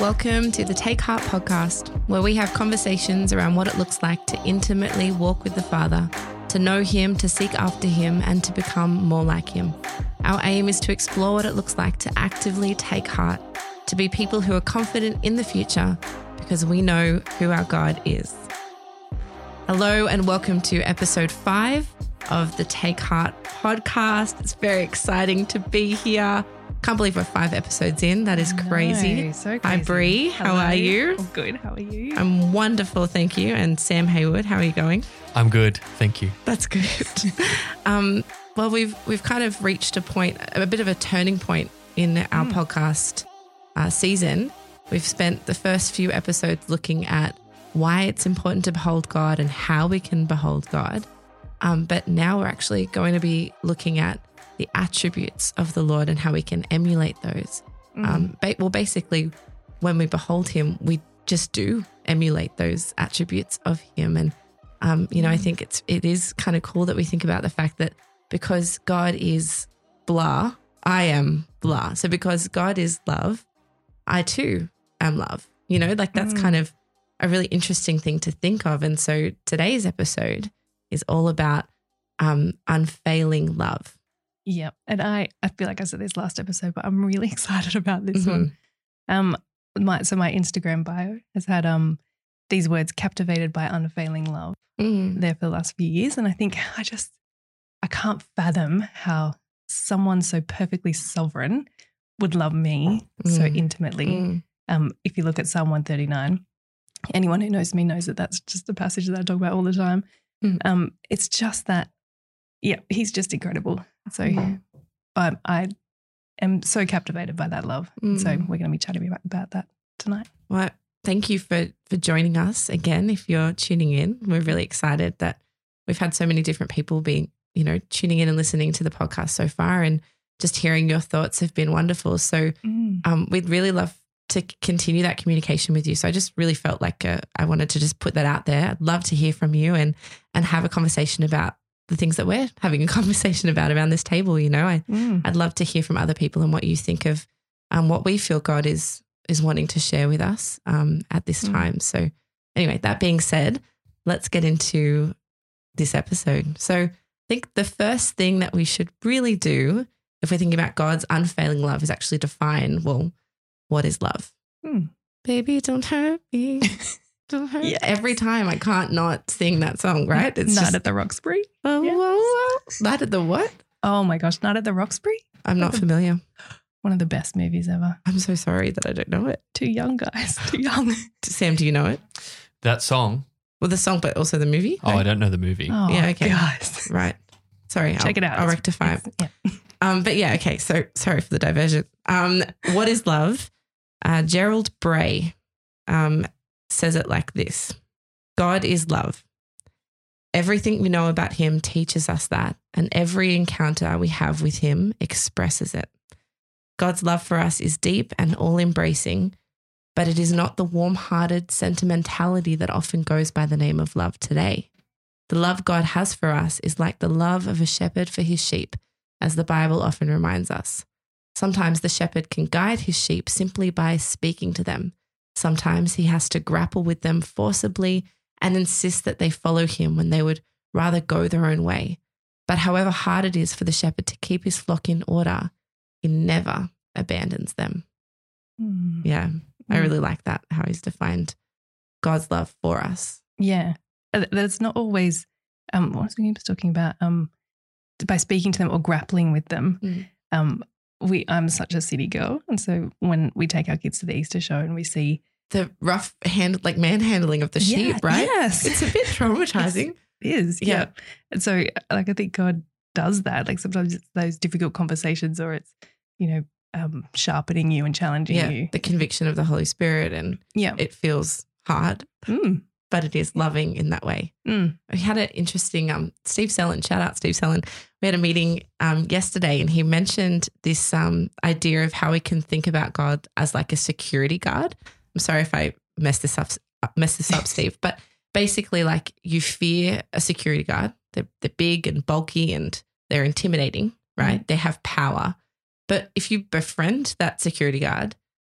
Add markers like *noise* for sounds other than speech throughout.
Welcome to the Take Heart podcast, where we have conversations around what it looks like to intimately walk with the Father, to know Him, to seek after Him, and to become more like Him. Our aim is to explore what it looks like to actively take heart, to be people who are confident in the future because we know who our God is. Hello, and welcome to episode five of the Take Heart podcast. It's very exciting to be here. Can't believe we're five episodes in. That is crazy. No, so Hi, crazy. Bree. How Hello. are you? I'm good. How are you? I'm wonderful, thank you. And Sam Haywood, how are you going? I'm good, thank you. That's good. *laughs* um, well, we've we've kind of reached a point, a bit of a turning point in our podcast uh, season. We've spent the first few episodes looking at why it's important to behold God and how we can behold God. Um, but now we're actually going to be looking at the attributes of the Lord and how we can emulate those. Um, ba- well, basically, when we behold Him, we just do emulate those attributes of Him. And um, you know, I think it's it is kind of cool that we think about the fact that because God is blah, I am blah. So because God is love, I too am love. You know, like that's kind of a really interesting thing to think of. And so today's episode is all about um, unfailing love. Yeah. And I, I feel like I said this last episode, but I'm really *laughs* excited about this Mhm. one. Um, my so my Instagram bio has had um these words captivated by unfailing love Mm. there for the last few years. And I think *laughs* I just I can't fathom how someone so perfectly sovereign would love me so Mm. intimately. Mm. Um, if you look at Psalm 139, anyone who knows me knows that that's just a passage that I talk about all the time. Mm. Um, it's just that, yeah, he's just incredible. So Mm. I am so captivated by that love. And so Mm. we're going to be chatting about, about that tonight. Well, thank you for for joining us again. If you're tuning in, we're really excited that we've had so many different people be, you know, tuning in and listening to the podcast so far, and just hearing your thoughts have been wonderful. So um, we'd really love to continue that communication with you. So I just really felt like uh, I wanted to just put that out there. I'd love to hear from you and and have a conversation about the things that we're having a *laughs* conversation about around this table. You know, I Mm. I'd love to hear from other people and what you think of um, what we feel God is is wanting to share with us um, at this Mm. time. So, anyway, that being said, let's get into this episode. So, I think the first thing that we should really do if we're thinking about God's unfailing love is actually define well, what is love? Hmm. Baby, don't hurt me. *laughs* Don't hurt. Yes. Every time I can't not sing that song, right? It's not just at the Roxbury. oh, Yes. whoa, whoa. Night at the what? Oh my gosh, not at the Roxbury. I'm not familiar. One of the best movies ever. I'm so sorry that I don't know it. Too young, guys. Too young. *laughs* Sam, do you know it? That song, Well, the song, but also the movie. oh, I don't know the movie. Oh, Yeah, okay. guys. Right. Sorry. Check I'll, it out. I'll rectify. it. Yeah. Um, but yeah, okay. So sorry for the diversion. Um, what is love? Uh, Gerald Bray um, says it like this God is love. Everything we know about him teaches us that, and every encounter we have with him expresses it. God's love for us is deep and all embracing, but it is not the warm hearted sentimentality that often goes by the name of love today. The love God has for us is like the love of a shepherd for his sheep, as the Bible often reminds us. Sometimes the shepherd can guide his sheep simply by speaking to them. Sometimes he has to grapple with them forcibly and insist that they follow him when they would rather go their own way. But however hard it is for the shepherd to keep his flock in order, he never abandons them. Mm. Yeah, I Mm. really like that, how he's defined God's love for us. Yeah. Uh, That's not always um what was he was talking about? Um by speaking to them or grappling with them. Mm. Um we I'm such a city girl. And so when we take our kids to the Easter show and we see The rough hand, like manhandling of the sheep, Yeah, right? Yes. It's a bit *laughs* traumatizing. It is. Yeah. Yeah. And so like I think God does that. Like sometimes it's those difficult conversations or it's, you know, um sharpening you and challenging yeah, you. the conviction of the Holy Spirit, and Yeah. it feels hard, Mm. but it is loving in that way. Mm. We had an interesting um, Steve Sellen. Shout out Steve Sellen. We had a meeting um, yesterday, and he mentioned this um, idea of how we can think about God as like a security guard. I'm sorry if I mess this up, mess this up, *laughs* Steve, but basically, like you fear a security guard, They're, they're big and bulky and they're intimidating, right? They have power. But if you befriend that security guard,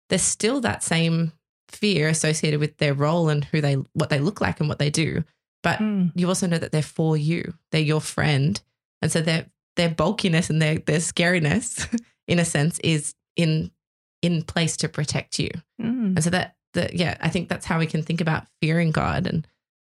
there's still that same fear associated with their role and who they what they look like and what they do. But Mm. you also know that they're for you. They're your friend. And so their their bulkiness and their their scariness, *laughs* in a sense, is in in place to protect you. Mm. And so that the yeah, I think that's how we can think about fearing God and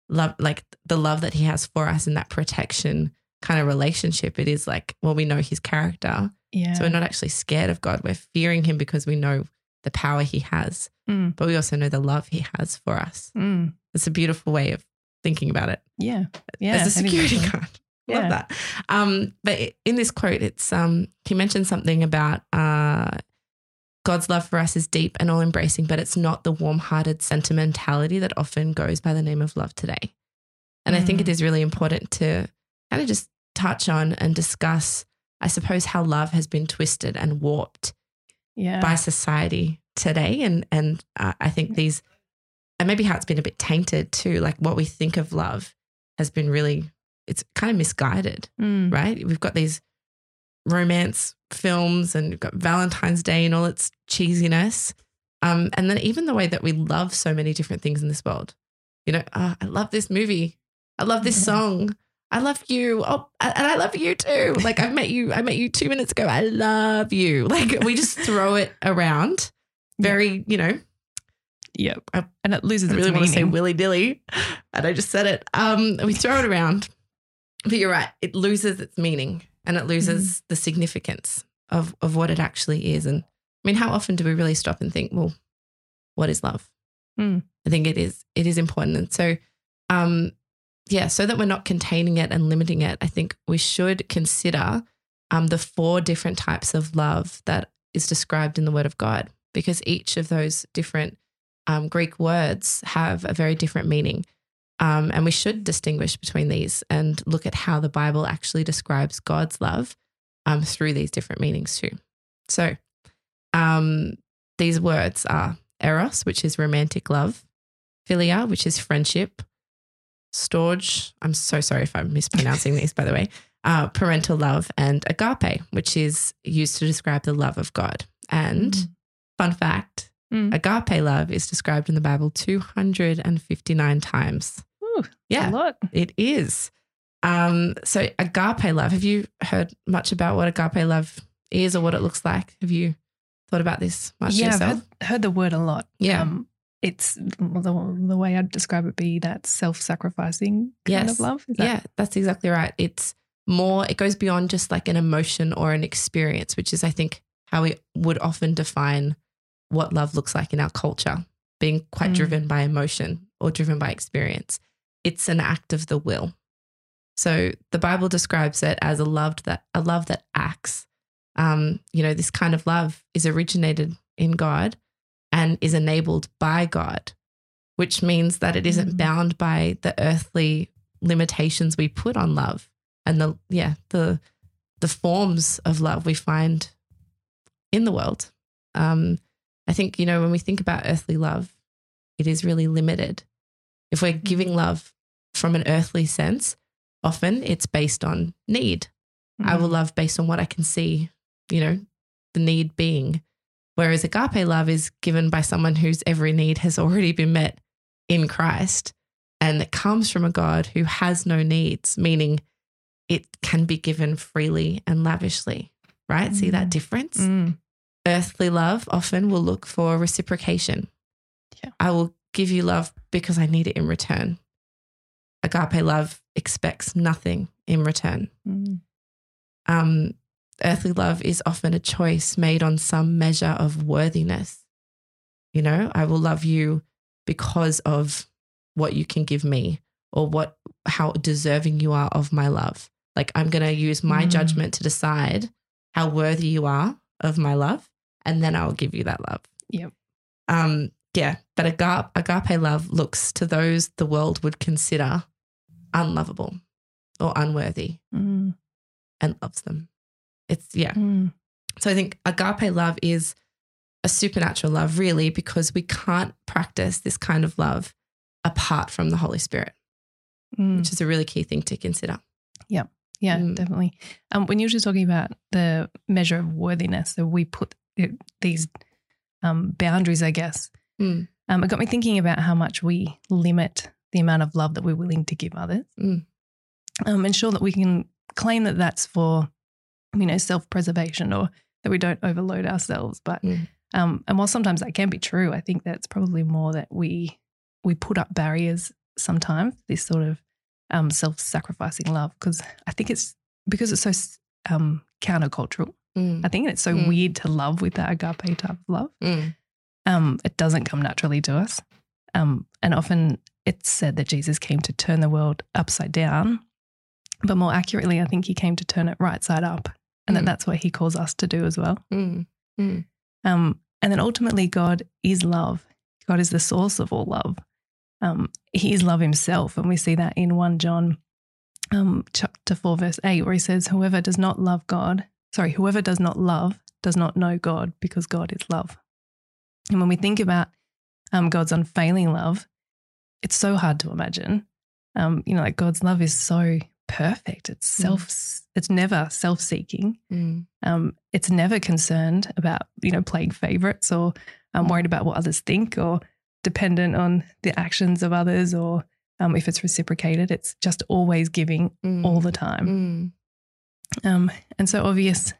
love like the love that he has for us and that protection kind of relationship. It is like, well, we know his character. Yeah. So we're not actually scared of God. We're fearing him because we know the power he has, Mm. but we also know the love he has for us. Mm. It's a beautiful way of thinking about it Yeah. Yeah. as a security guard. Yeah. Love that. Um, but in this quote, it's um, he mentioned something about uh, God's love for us is deep and all embracing, but it's not the warm hearted sentimentality that often goes by the name of love today. And I think Mm. it is really important to kind of just touch on and discuss, I suppose, how love has been twisted and warped Yeah. by society today. And and uh, I think these, and maybe how it's been a bit tainted too. Like what we think of love has been really, it's kind of misguided, Mm. right? We've got these romance films and we've got Valentine's Day and all its cheesiness. Um, and then even the way that we love so many different things in this world. You know, oh, I love this movie. I love this Yeah. song. I love you. Oh, and I love you too. *laughs* Like I met you. I met you two minutes ago. I love you. *laughs* Like we just throw it around, very, you know, Yep. I- and it loses I really want to say willy dilly, and I just said it. Um, we throw it around, but you're right. It loses its meaning and it loses the significance of of what it actually is. And I mean, how often do we really stop and think, well, what is love? Mm. I think it is it is important, and so, um, yeah, so that we're not containing it and limiting it, I think we should consider um, the four different types of love that is described in the Word of God, because each of those different um, Greek words have a very different meaning. Um, and we should distinguish between these and look at how the Bible actually describes God's love um, through these different meanings too. So um, these words are eros, which is romantic love, philia, which is friendship, storge, I'm so sorry if I'm mispronouncing these, by the way, uh, parental love, and agape, which is used to describe the love of God. And Mm. fun fact, Mm. agape love is described in the Bible 259 times. Ooh, Yeah. A lot. It is. Um, so agape love. Have you heard much about what agape love is or what it looks like? Have you thought about this much yeah, I've heard, heard the word a lot. Yeah. Um, it's the, the way I'd describe it be that self sacrificing kind Yes. of love. That- yeah, that's exactly right. It's more, it goes beyond just like an emotion or an experience, which is, I think, how we would often define what love looks like in our culture, being quite Mm. driven by emotion or driven by experience. It's an act of the will. So the Bible describes it as a love that a love that acts. Um, you know, this kind of love is originated in God and is enabled by God, which means that it isn't Mm. bound by the earthly limitations we put on love and the yeah the the forms of love we find in the world. Um, I think you know when we think about earthly love, it is really limited. If we're giving love from an earthly sense, often it's based on need. I will Mm. love based on what I can see, you know, the need being. Whereas agape love is given by someone whose every need has already been met in Christ and it comes from a God who has no needs, meaning it can be given freely and lavishly, right? See that Mm. difference? Mm. Earthly love often will look for reciprocation. Yeah. I will give you love because I need it in return. Agape love expects nothing in return Mm. um, earthly love is often a choice made on some measure of worthiness. You know, I will love you because of what you can give me or what how deserving you are of my love. Like I'm going to use my Mm. judgment to decide how worthy you are of my love and then I'll give you that love. Yep. Um yeah, but agape, agape love looks to those the world would consider unlovable or unworthy Mm. and loves them. It's yeah. Mm. So I think agape love is a supernatural love, really, because we can't practice this kind of love apart from the Holy Spirit, Mm. which is a really key thing to consider. Yeah, Mm. definitely. Um, when you were just talking about the measure of worthiness, so we put it, these um, boundaries, I guess. Mm. Um, it got me thinking about how much we limit the amount of love that we're willing to give others. Mm. Um, and sure that we can claim that that's for, you know, self-preservation or that we don't overload ourselves. But Mm. um, and while sometimes that can be true, I think that's probably more that we we put up barriers sometimes. This sort of um, self-sacrificing love because I think it's because it's so um, countercultural. Mm. I think it's so Mm. weird to love with that agape type of love. Mm. Um, it doesn't come naturally to us, um, and often it's said that Jesus came to turn the world upside down, but more accurately, I think he came to turn it right side up, and that Mm. that's what he calls us to do as well. Mm. Um, and then ultimately, God is love. God is the source of all love. Um, he is love himself. And we see that in 1 John um, chapter 4, verse 8, where he says, Whoever does not love God, sorry, whoever does not love does not know God because God is love. And when we think about um, God's unfailing love, it's so hard to imagine. Um, you know, like God's love is so perfect. It's self, it's never self seeking. Mm. Um, it's never concerned about you know playing favorites or um, worried about what others think or dependent on the actions of others or um, if it's reciprocated. It's just always giving Mm. all the time. Mm. Um, and so obvious,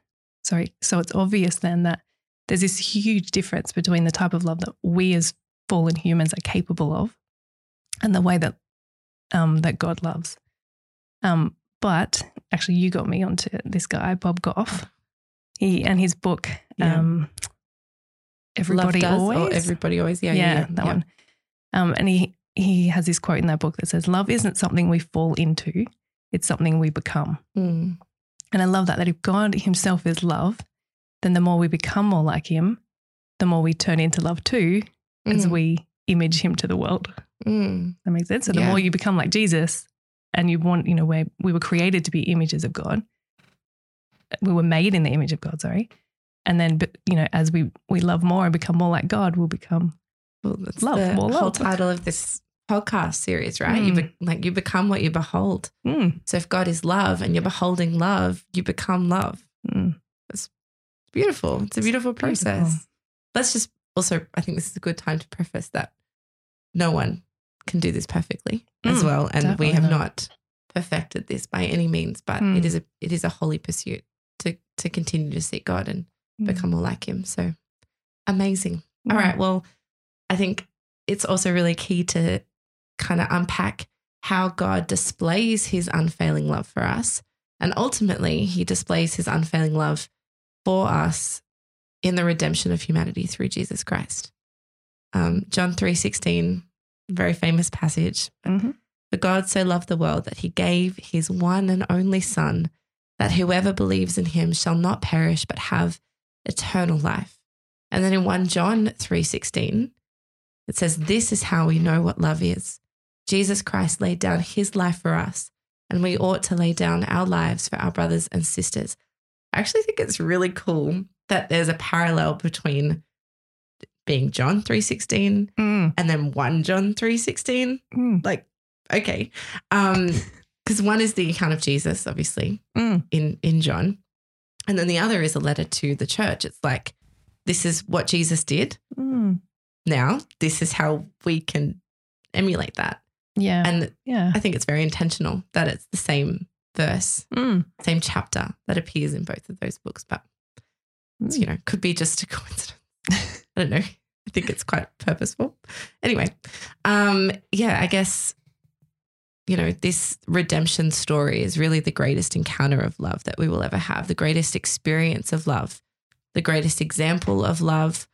sorry, so it's obvious then that there's this huge difference between the type of love that we as fallen humans are capable of and the way that um, that God loves. Um, but actually, you got me onto this guy, Bob Goff. He and his book, Yeah. um, Everybody Always. Everybody always. Yeah. yeah, Yeah. yeah, that yeah. one. Um, and he he has this quote in that book that says, "Love isn't something we fall into; it's something we become." Mm. And I love that, that if God Himself is love, then the more we become more like Him, the more we turn into love too, as Mm. we image Him to the world. Mm. That makes sense. So the Yeah. more you become like Jesus and you want, you know, where we were created to be images of God, we were made in the image of God, sorry. And then, but, you know, as we, we love more and become more like God, we'll become, Well, that's Love, the more whole love. title of this podcast series, right? You be- like you become what you behold. mm, So if God is love and you're beholding love, you become love. mm, Beautiful. It's a beautiful beautiful. process. Let's just also, I think this is a good time to preface that no one can do this perfectly as Mm, well, and we have definitely not perfected this by any means. But Mm. it is a it is a holy pursuit to to continue to seek God and mm, become more like Him. So amazing. All right. Well, I think it's also really key to kind of unpack how God displays his unfailing love for us. And ultimately, he displays his unfailing love for us in the redemption of humanity through Jesus Christ. Um, John 3.16, very famous passage. Mhm. For God so loved the world that he gave his one and only Son, that whoever believes in him shall not perish but have eternal life. And then in 1 John 3:16 it says this is how we know what love is. Jesus Christ laid down his life for us and we ought to lay down our lives for our brothers and sisters. I actually think it's really cool that there's a parallel between being John 3:16 Mm, and then 1 John 3:16 mm, like okay um *laughs* because one is the account of jesus obviously Mm. in in john and then the other is a letter to the church it's like this is what jesus did mm. now this is how we can emulate that Yeah. and yeah. i think it's very intentional that it's the same verse Mm, same chapter that appears in both of those books but mm. you know could be just a *laughs* coincidence. I don't know. I think it's quite purposeful. Anyway um yeah i guess you know this redemption story is really the greatest encounter of love that we will ever have the greatest experience of love the greatest example of love.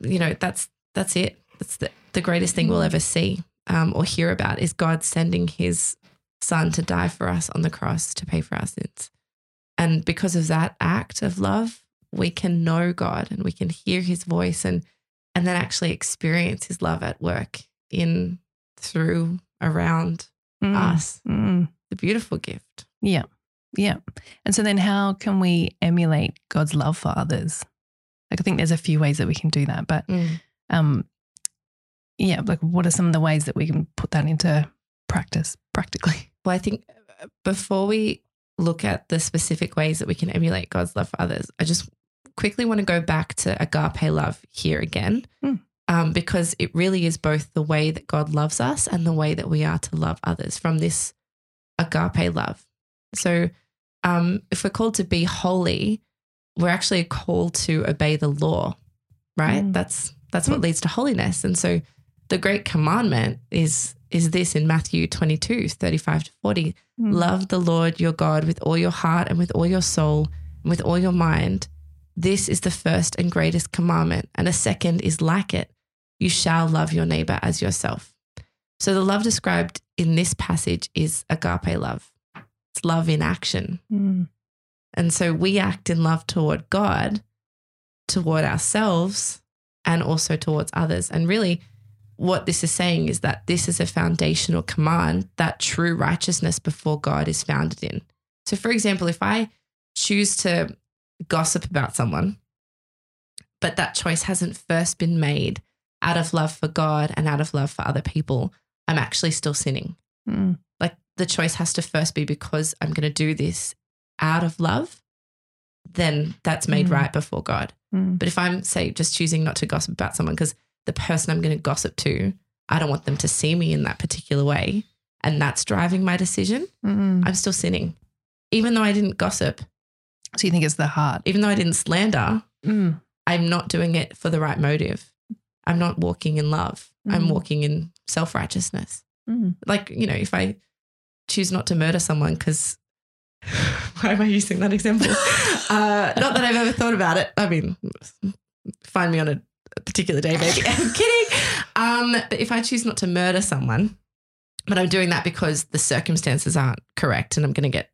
You know that's that's it. That's the, the greatest thing we'll ever see um, or hear about is god sending his son to die for us on the cross to pay for our sins and because of that act of love we can know god and we can hear his voice and and then actually experience his love at work in through around Mm, us mm. the beautiful gift Yeah. Yeah. And so then how can we emulate God's love for others? Like I think there's a few ways that we can do that, but um yeah, like what are some of the ways that we can put that into practice practically? Well, I think before we look at the specific ways that we can emulate God's love for others, I just quickly want to go back to agape love here again, Mm. um, because it really is both the way that God loves us and the way that we are to love others from this agape love. So, um, if we're called to be holy, we're actually called to obey the law, right? Mm. That's that's what leads to holiness. And so, the great commandment is is this in Matthew 22, 35 to 40. Mm. Love the Lord your God with all your heart and with all your soul and with all your mind. This is the first and greatest commandment, and a second is like it. You shall love your neighbor as yourself. So the love described in this passage is agape love. It's love in action. Mm. And so we act in love toward God, toward ourselves, and also towards others. And really, what this is saying is that this is a foundational command that true righteousness before God is founded in. So, for example, if I choose to gossip about someone, but that choice hasn't first been made out of love for God and out of love for other people, I'm actually still sinning. Mm. Like the choice has to first be because I'm going to do this out of love, then that's made Mm. right before God. Mm. But if I'm, say, just choosing not to gossip about someone because the person I'm going to gossip to, I don't want them to see me in that particular way, and that's driving my decision, Mm. I'm still sinning. Even though I didn't gossip, So you think it's the heart? even though I didn't slander, Mm. I'm not doing it for the right motive. I'm not walking in love. I'm Mm. walking in self righteousness. Mm. Like, you know, if I choose not to murder someone because *laughs* why am I using that example? *laughs* uh, not that I've ever thought about it. I mean, find me on a particular day, maybe. *laughs* I'm kidding. Um, but if I choose not to murder someone, but I'm doing that because the circumstances aren't correct and I'm going to get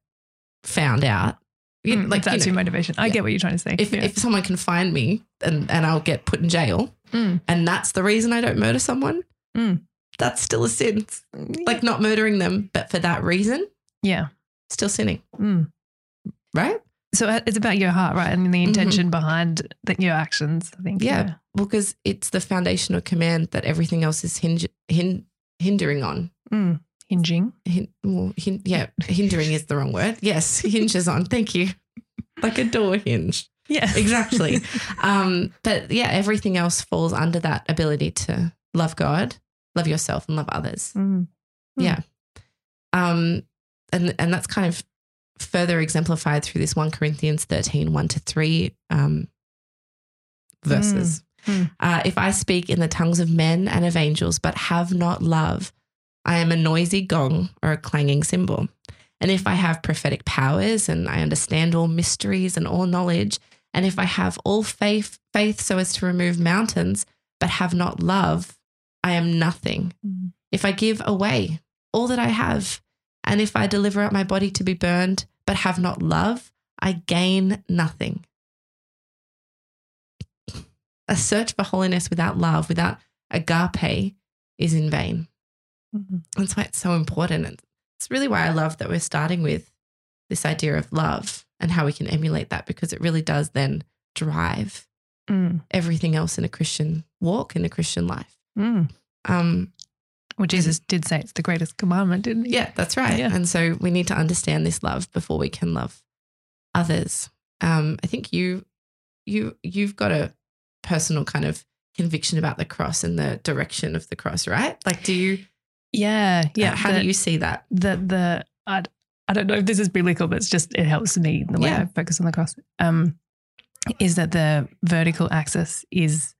found out. You- Mm. like, that's you know, your motivation. I yeah. get what you're trying to say. if, Yeah. if someone can find me and, and I'll get put in jail, Mm. and that's the reason I don't murder someone, Mm. that's still a sin. Like not murdering them, but for that reason, yeah. still sinning, Mm. right? So uh, it's about your heart, right? And the intention behind the, your actions, I think. Yeah. well, Because it's the foundational command that everything else is hinge, hin, hindering on. Mm. Hinging. Hin, well, hin, yeah, hindering is the wrong word. Yes, *laughs* hinges on. Thank you. Like a door hinge. Yeah. Exactly. *laughs* um, but yeah, everything else falls under that ability to love God, love yourself, and love others. Mm. Mm. Yeah. Um, and and that's kind of further exemplified through this 1 Corinthians 13, 1 to 3 um, verses. Mm. Mm. Uh, if I speak in the tongues of men and of angels, but have not love, I am a noisy gong or a clanging cymbal. And if I have prophetic powers and I understand all mysteries and all knowledge, and if I have all faith, faith so as to remove mountains, but have not love, I am nothing Mm. if I give away all that I have, and if I deliver up my body to be burned, but have not love, I gain nothing. A search for holiness without love, without agape, is in vain. Mm. That's why it's so important. And it's really why I love that we're starting with this idea of love and how we can emulate that because it really does then drive Mm. everything else in a Christian walk, in a Christian life. Mm. Um, Well, Jesus did say it's the greatest commandment, didn't he? Yeah, that's right. Yeah. And so we need to understand this love before we can love others. Um, I think you you you've got a personal kind of conviction about the cross and the direction of the cross, right? Like, do you? Yeah. Yeah. uh, how the, do you see that? the the I, I don't know if this is biblical, but it's just it helps me the way Yeah. I focus on the cross. Um, is that the vertical axis is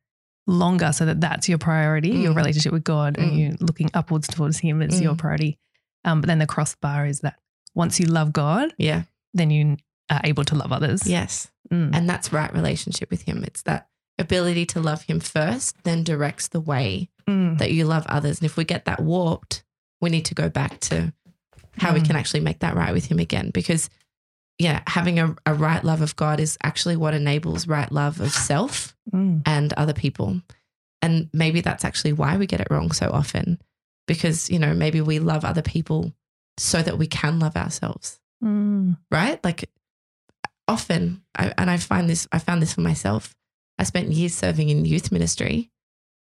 longer, so that that's your priority, your Mm. relationship with God, and Mm. you looking upwards towards Him is your Mm. priority. Um, but then the crossbar is that once you love God, Yeah. then you are able to love others. Yes. Mm. And that's right relationship with Him. It's that ability to love Him first, then directs the way Mm. that you love others. And if we get that warped, we need to go back to how we Mm. can actually make that right with Him again. Because, yeah, having a, a right love of God is actually what enables right love of self Mm. and other people. And maybe that's actually why we get it wrong so often. Because, you know, maybe we love other people so that we can love ourselves, Mm. right? Like often, I, and I find this, I found this for myself. I spent years serving in youth ministry,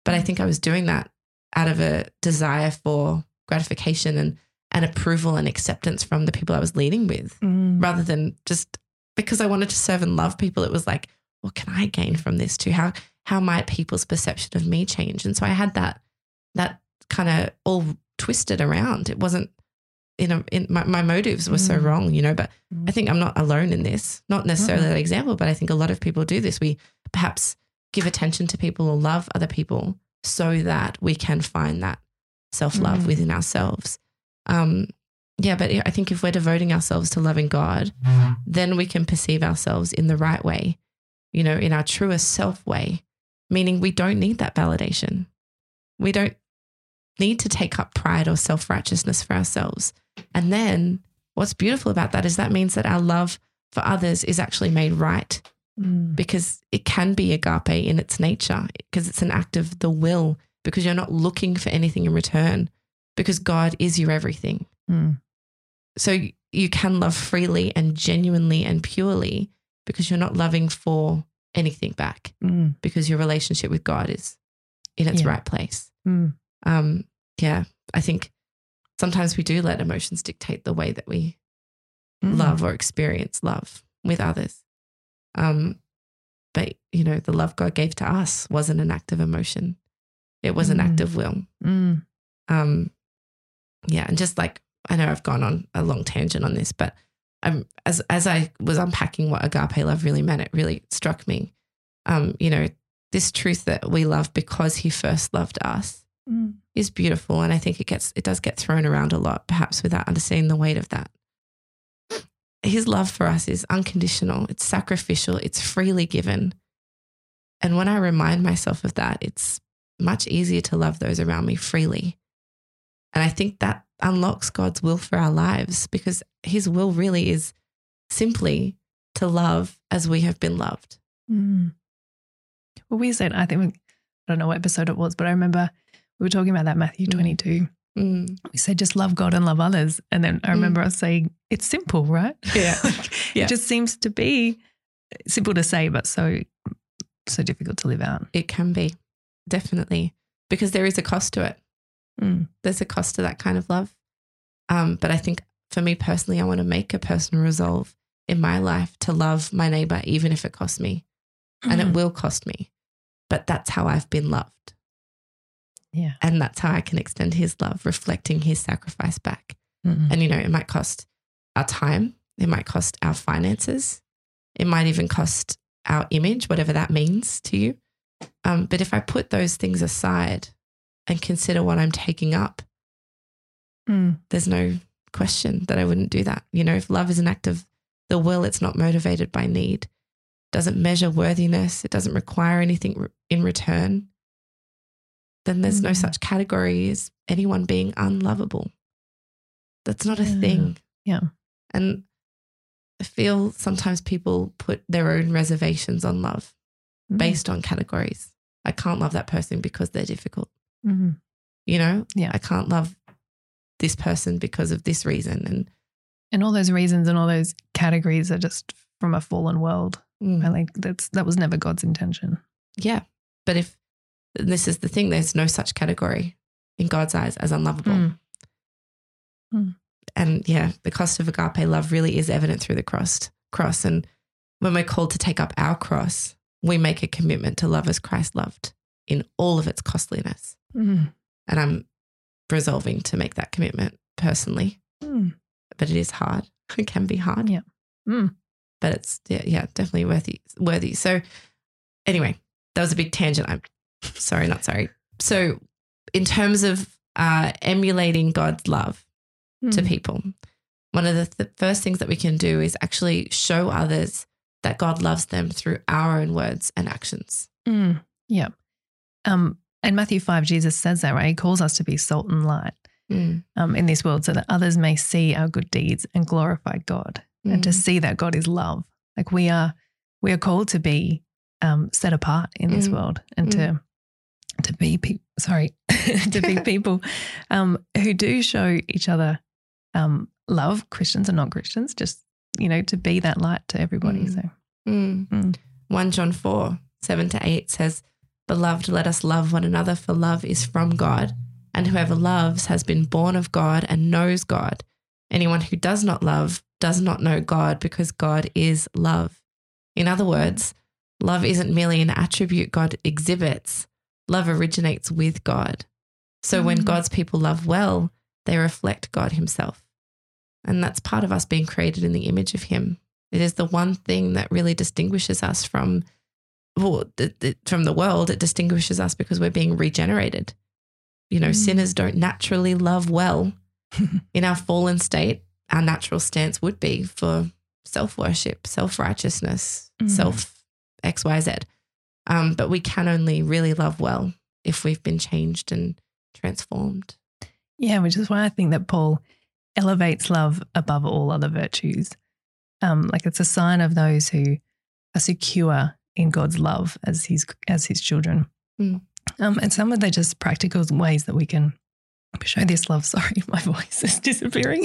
but I think I was doing that out of a desire for gratification and and approval and acceptance from the people I was leading with Mm. rather than just because I wanted to serve and love people. It was like, what can I gain from this too? How how might people's perception of me change? And so I had that that kind of all twisted around. It wasn't you know, in my, my motives were so Mm. wrong, you know, but Mm. I think I'm not alone in this. Not necessarily that example, but I think a lot of people do this. We perhaps give attention to people or love other people so that we can find that self love Mm. within ourselves. Um, yeah, but I think if we're devoting ourselves to loving God, then we can perceive ourselves in the right way, you know, in our truest self way, meaning we don't need that validation. We don't need to take up pride or self righteousness for ourselves. And then what's beautiful about that is that means that our love for others is actually made right Mm. because it can be agape in its nature, because it's an act of the will, because you're not looking for anything in return, because God is your everything. Mm. So you can love freely and genuinely and purely because you're not loving for anything back, Mm. because your relationship with God is in its Yeah. right place. Mm. Um, yeah, I think sometimes we do let emotions dictate the way that we Mm. love or experience love with others. Um, but you know, the love God gave to us wasn't an act of emotion; it was an act Mm. of will. Mm. Um, yeah, and just like I know I've gone on a long tangent on this, but um, as as I was unpacking what agape love really meant, it really struck me. Um, you know, this truth that we love because He first loved us Mm. is beautiful, and I think it gets it does get thrown around a lot, perhaps without understanding the weight of that. His love for us is unconditional, it's sacrificial, it's freely given. And when I remind myself of that, it's much easier to love those around me freely. And I think that unlocks God's will for our lives because his will really is simply to love as we have been loved. Mm. Well, we said, I think, we, I don't know what episode it was, but I remember we were talking about that Matthew Mm. 22. Mm. We said, just love God and love others. And then I remember us saying, it's simple, right? *laughs* Yeah. Like, Yeah. It just seems to be simple to say, but so, so difficult to live out. It can be, definitely, because there is a cost to it. Mm. there's a cost to that kind of love. Um, but I think for me personally, I want to make a personal resolve in my life to love my neighbor, even if it costs me, and Mm. it will cost me. But that's how I've been loved. Yeah. And that's how I can extend his love, reflecting his sacrifice back. Mm. And, you know, it might cost our time, it might cost our finances, it might even cost our image, whatever that means to you. Um, but if I put those things aside and consider what I'm taking up, Mm. there's no question that I wouldn't do that. You know, if love is an act of the will, it's not motivated by need, it doesn't measure worthiness, it doesn't require anything in return, then there's no Mm. such category as anyone being unlovable. That's not a Yeah. thing. Yeah. And I feel sometimes people put their own reservations on love Mm. based on categories. I can't love that person because they're difficult. Mm. You know, Yeah. I can't love this person because of this reason. And And all those reasons and all those categories are just from a fallen world. mm, I like that's that was never God's intention. yeah, but if and this is the thing, there's no such category in God's eyes as unlovable. Mm. And yeah, the cost of agape love really is evident through the cross. Cross, and when we're called to take up our cross, we make a commitment to love as Christ loved in all of its costliness. Mm. And I'm resolving to make that commitment personally, Mm. but it is hard. *laughs* It can be hard. Yeah. Mm. But it's yeah, yeah, definitely worthy worthy. So anyway, that was a big tangent. I'm *laughs* sorry, not sorry. So in terms of uh, emulating God's love to Mm. people, one of the th- first things that we can do is actually show others that God loves them through our own words and actions. Mm. Yeah. Um, and Matthew 5, Jesus says that, right? He calls us to be salt and light Mm, um, in this world so that others may see our good deeds and glorify God and to mm, see that God is love. Like we are, we are called to be um, set apart in this Mm. world and to to be people. Sorry, *laughs* to be *laughs* people um, who do show each other um, love, Christians and non Christians. Just you know, to be that light to everybody. Mm. So mm. Mm. 1 John 4, 7 to 8 says, Beloved, let us love one another, for love is from God, And whoever loves has been born of God and knows God. Anyone who does not love does not know God because God is love. In other words, love isn't merely an attribute God exhibits, love originates with God. So when Mm. God's people love well, they reflect God Himself. And that's part of us being created in the image of Him. It is the one thing that really distinguishes us from well, from the world. It distinguishes us because we're being regenerated. You know, Mm. sinners don't naturally love well. *laughs* in our fallen state, our natural stance would be for self worship, self righteousness, Mm. self XYZ. Um, but we can only really love well if we've been changed and transformed. Yeah, which is why I think that Paul elevates love above all other virtues. Um, like it's a sign of those who are secure in God's love as his as his children. Mm. Um, and some of the just practical ways that we can show this love. *laughs* Sorry, my voice is disappearing.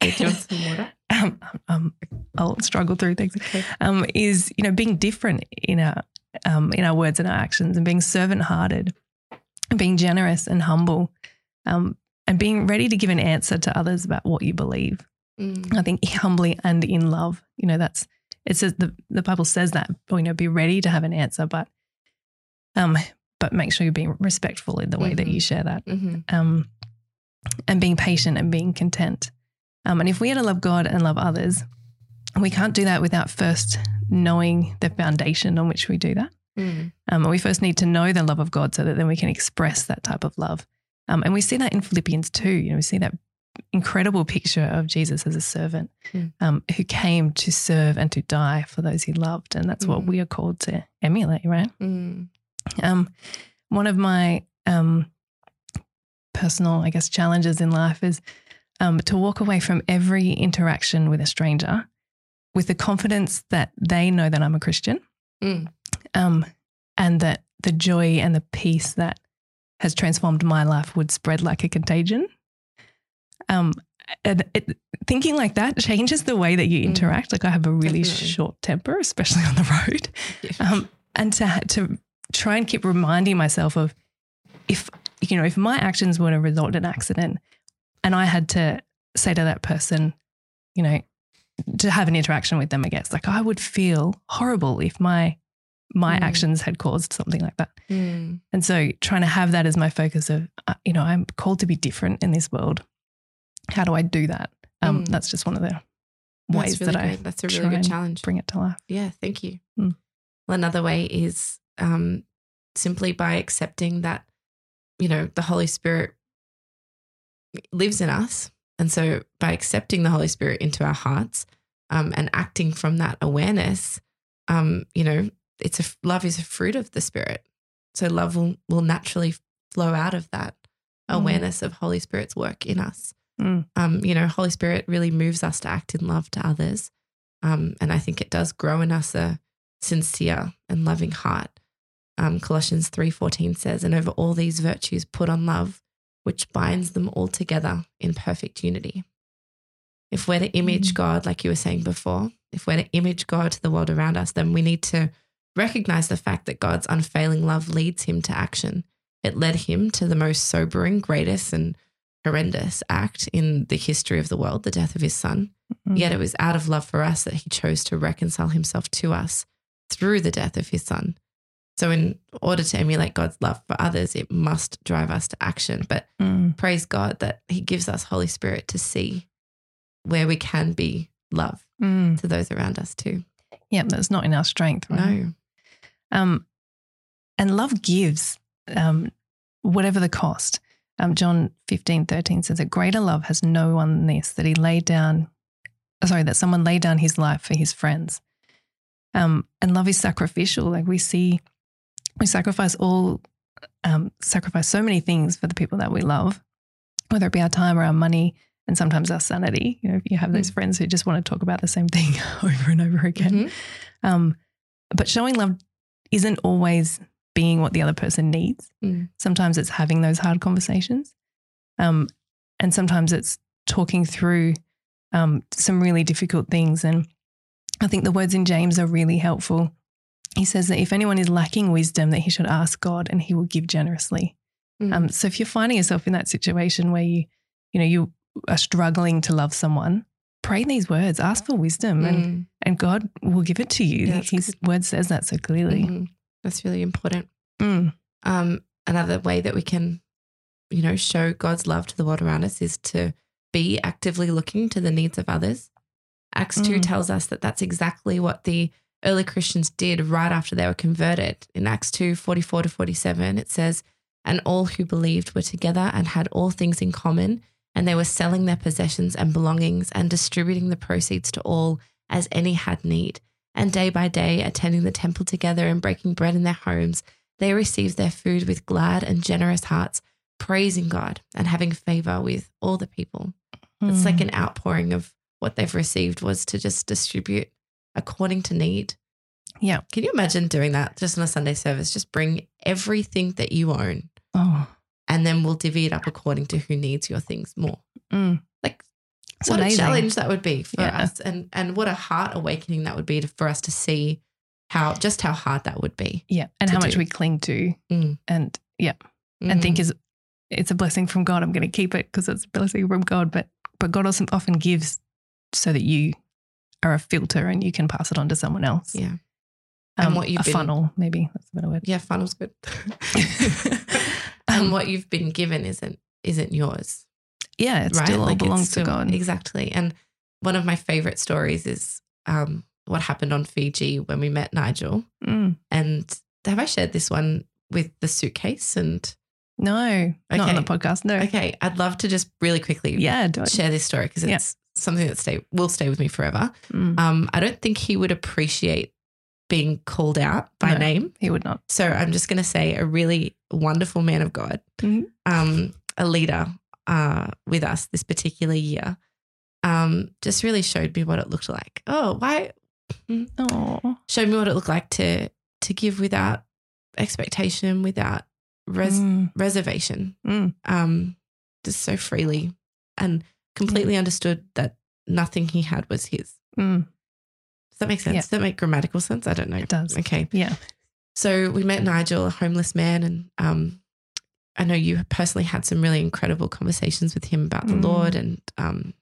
Do you some water? um, um, I'll struggle through things. Okay. Um, is you know being different in our um, in our words and our actions, and being servant hearted, being generous and humble, um, and being ready to give an answer to others about what you believe. Mm, I think humbly and in love. You know that's it says the the Bible says that you know be ready to have an answer, but um, but make sure you're being respectful in the way that Mhm. you share that mhm, um, and being patient and being content. Um, and if we are to love God and love others, we can't do that without first knowing the foundation on which we do that. mm, Um, we first need to know the love of God so that then we can express that type of love. Um, and we see that in Philippians 2. You know, we see that incredible picture of Jesus as a servant Mm. um, who came to serve and to die for those he loved. And that's what Mm. we are called to emulate, right? mm, Um, one of my um, personal, I guess, challenges in life is um, to walk away from every interaction with a stranger with the confidence that they know that I'm a Christian mm, um, and that the joy and the peace that has transformed my life would spread like a contagion. Um, and it, thinking like that changes the way that you Mm. interact. Like I have a really Definitely. short temper, especially on the road yeah. um, and to to try and keep reminding myself of if you know if my actions were to result in an accident and I had to say to that person, you know, to have an interaction with them I guess like I would feel horrible if my my Mm. actions had caused something like that. Mm, And so trying to have that as my focus of uh, you know I'm called to be different in this world. How do I do that? Um, Mm. That's just one of the ways really that I good. That's a really good challenge. bring it to life. Yeah, thank you. Mm. Well, another way is um, simply by accepting that, you know, the Holy Spirit lives in us. And so by accepting the Holy Spirit into our hearts um, and acting from that awareness, um, you know, it's a love is a fruit of the Spirit. So love will, will naturally flow out of that Mm. awareness of Holy Spirit's work in us. Mm. Um, you know, Holy Spirit really moves us to act in love to others. Um, and I think it does grow in us a sincere and loving heart. Um, Colossians 3:14 says, "And over all these virtues put on love, which binds them all together in perfect unity." If we're to image Mm. God, like you were saying before, if we're to image God to the world around us, then we need to recognize the fact that God's unfailing love leads him to action. It led him to the most sobering, greatest, and horrendous act in the history of the world, the death of his son. Mm. Yet it was out of love for us that he chose to reconcile himself to us through the death of his son. So, in order to emulate God's love for others, it must drive us to action. But Mm. praise God that he gives us Holy Spirit to see where we can be love Mm. to those around us too. Yeah, that's not in our strength, right? No. Um, and love gives, um, whatever the cost. Um, John 15, 13 says that greater love has no one than this, that he laid down, sorry, that someone laid down his life for his friends. Um, and love is sacrificial. Like we see, we sacrifice all, um, sacrifice so many things for the people that we love, whether it be our time or our money and sometimes our sanity. You know, if you have those friends who just want to talk about the same thing *laughs* over and over again. Mhm. Um, but showing love isn't always being what the other person needs. Mm. Sometimes it's having those hard conversations. Um, and sometimes it's talking through um, some really difficult things. And I think the words in James are really helpful. He says that if anyone is lacking wisdom, that he should ask God and he will give generously. Mm. Um, so if you're finding yourself in that situation where you, you know, you are struggling to love someone, pray these words, ask for wisdom, and Mm. and God will give it to you. Yeah, His word says that so clearly. Mhm. That's really important. Mm. Um, another way that we can, you know, show God's love to the world around us is to be actively looking to the needs of others. Acts 2 Mm. tells us that that's exactly what the early Christians did right after they were converted. In Acts 2 44 to 47, it says, And all who believed were together and had all things in common, and they were selling their possessions and belongings and distributing the proceeds to all as any had need. And day by day, attending the temple together and breaking bread in their homes, they received their food with glad and generous hearts, praising God and having favor with all the people. It's like Mm. an outpouring of what they've received was to just distribute according to need. Yeah. Can you imagine doing that just on a Sunday service? Just bring everything that you own oh, and then we'll divvy it up according to who needs your things more. mm. Like It's what amazing. a challenge that would be for Yeah. us and and what a heart awakening that would be to, for us to see how just how hard that would be. Yeah, and how much we cling to, Mm. and yeah, and Mm. think is it's a blessing from God. I'm going to keep it because it's a blessing from God. But but God also often gives so that you are a filter and you can pass it on to someone else. Yeah. And Um, what you've a been- funnel, maybe that's a better word. Yeah, funnel's good. *laughs* *laughs* and what you've been given isn't isn't yours. Yeah, it right? still all Like, belongs still- to God. Exactly. And one of my favorite stories is um, what happened on Fiji when we met Nigel. Mm. And have I shared this one with the suitcase? And No, not on the podcast. No. okay, I'd love to just really quickly Yeah, share this story because Yeah. it's something that stay will stay with me forever. Mm. Um, I don't think he would appreciate being called out by No. name. he would not. So I'm just going to say a really wonderful man of God, Mhm. um, a leader uh, with us this particular year, um, just really showed me what it looked like. Oh, why? Oh, Showed me what it looked like to to give without expectation, without res- Mm. reservation, Mm. um, just so freely, and completely understood that nothing he had was his. Mm. Does that make sense? Yeah. Does that make grammatical sense? I don't know. It does. Okay. Yeah. So we met Nigel, a homeless man, and um, I know you personally had some really incredible conversations with him about the Mm. Lord, and um,